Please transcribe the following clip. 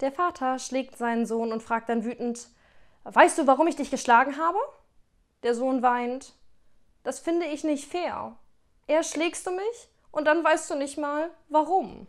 Der Vater schlägt seinen Sohn und fragt dann wütend, Weißt du, warum ich dich geschlagen habe? Der Sohn weint, Das finde ich nicht fair. Erst schlägst du mich und dann weißt du nicht mal, warum.